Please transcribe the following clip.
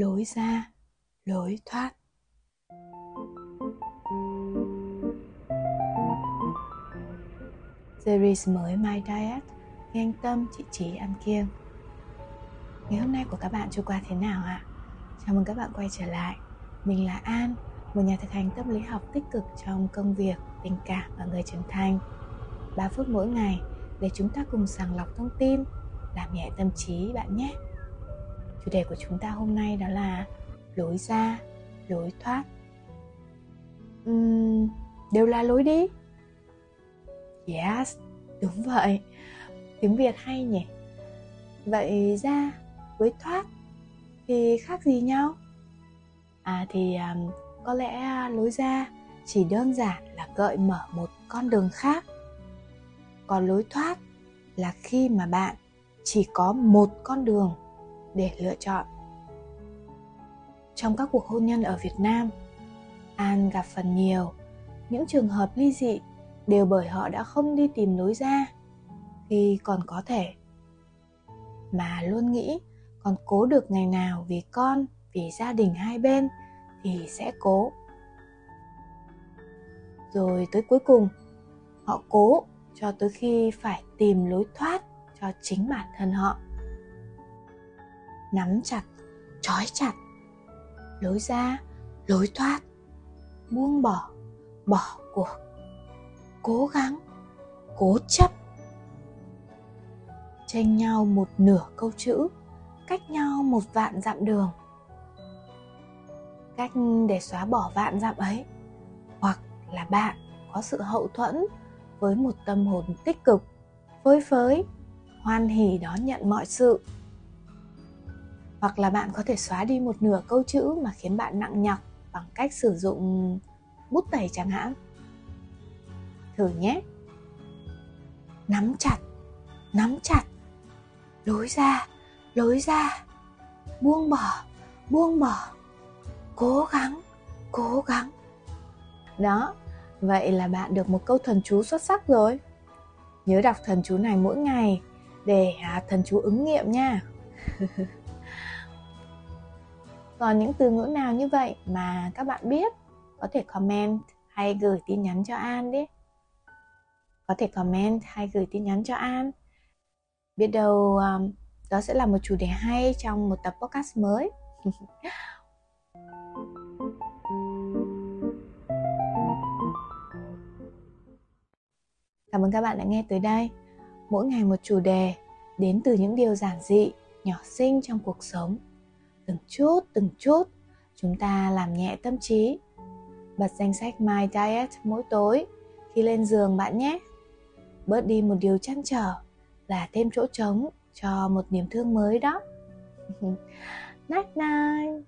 lối ra lối thoát. Series mới My Diet Nghe tâm chị trí ăn kiêng. Ngày hôm nay của các bạn trôi qua thế nào ạ? Chào mừng các bạn quay trở lại. Mình là An, một nhà thực hành tâm lý học tích cực trong công việc, tình cảm và người trưởng thành. 3 phút mỗi ngày để chúng ta cùng sàng lọc thông tin Làm nhẹ tâm trí bạn nhé. Chủ đề của chúng ta hôm nay đó là Lối ra, lối thoát. Uhm, Đều là lối đi. Yes, đúng vậy. Tiếng Việt hay nhỉ? Vậy ra với thoát thì khác gì nhau? À thì um, có lẽ à, lối ra chỉ đơn giản là gợi mở một con đường khác. Còn lối thoát là khi mà bạn chỉ có một con đường để lựa chọn. Trong các cuộc hôn nhân ở việt nam, an gặp phần nhiều, những trường hợp ly dị đều bởi họ đã không đi tìm lối ra khi còn có thể, mà luôn nghĩ còn cố được ngày nào vì con, vì gia đình hai bên thì sẽ cố. Rồi tới cuối cùng, họ cố cho tới khi phải tìm lối thoát cho chính bản thân họ nắm chặt, trói chặt, lối ra, lối thoát, buông bỏ bỏ cuộc, cố gắng, cố chấp. Tranh nhau một nửa câu chữ, cách nhau một vạn dặm đường. Cách để xóa bỏ vạn dặm ấy, hoặc là bạn có sự hậu thuẫn với một tâm hồn tích cực, phơi phới, hoan hỉ đón nhận mọi sự hoặc là bạn có thể xóa đi một nửa câu chữ mà khiến bạn nặng nhọc bằng cách sử dụng bút tẩy chẳng hạn. Thử nhé. Nắm chặt nắm chặt. Lối ra lối ra. Buông bỏ buông bỏ. Cố gắng cố gắng. Đó, vậy là bạn được một câu thần chú xuất sắc rồi. Nhớ đọc thần chú này mỗi ngày để à, thần chú ứng nghiệm nha. còn những từ ngữ nào như vậy mà các bạn biết có thể comment hay gửi tin nhắn cho an đi có thể comment hay gửi tin nhắn cho an biết đâu um, đó sẽ là một chủ đề hay trong một tập podcast mới Cảm ơn các bạn đã nghe tới đây. Mỗi ngày một chủ đề đến từ những điều giản dị, nhỏ xinh trong cuộc sống. Từng chút, từng chút, chúng ta làm nhẹ tâm trí. Bật danh sách My Diet mỗi tối khi lên giường bạn nhé. Bớt đi một điều chăn trở là thêm chỗ trống cho một niềm thương mới đó. night night.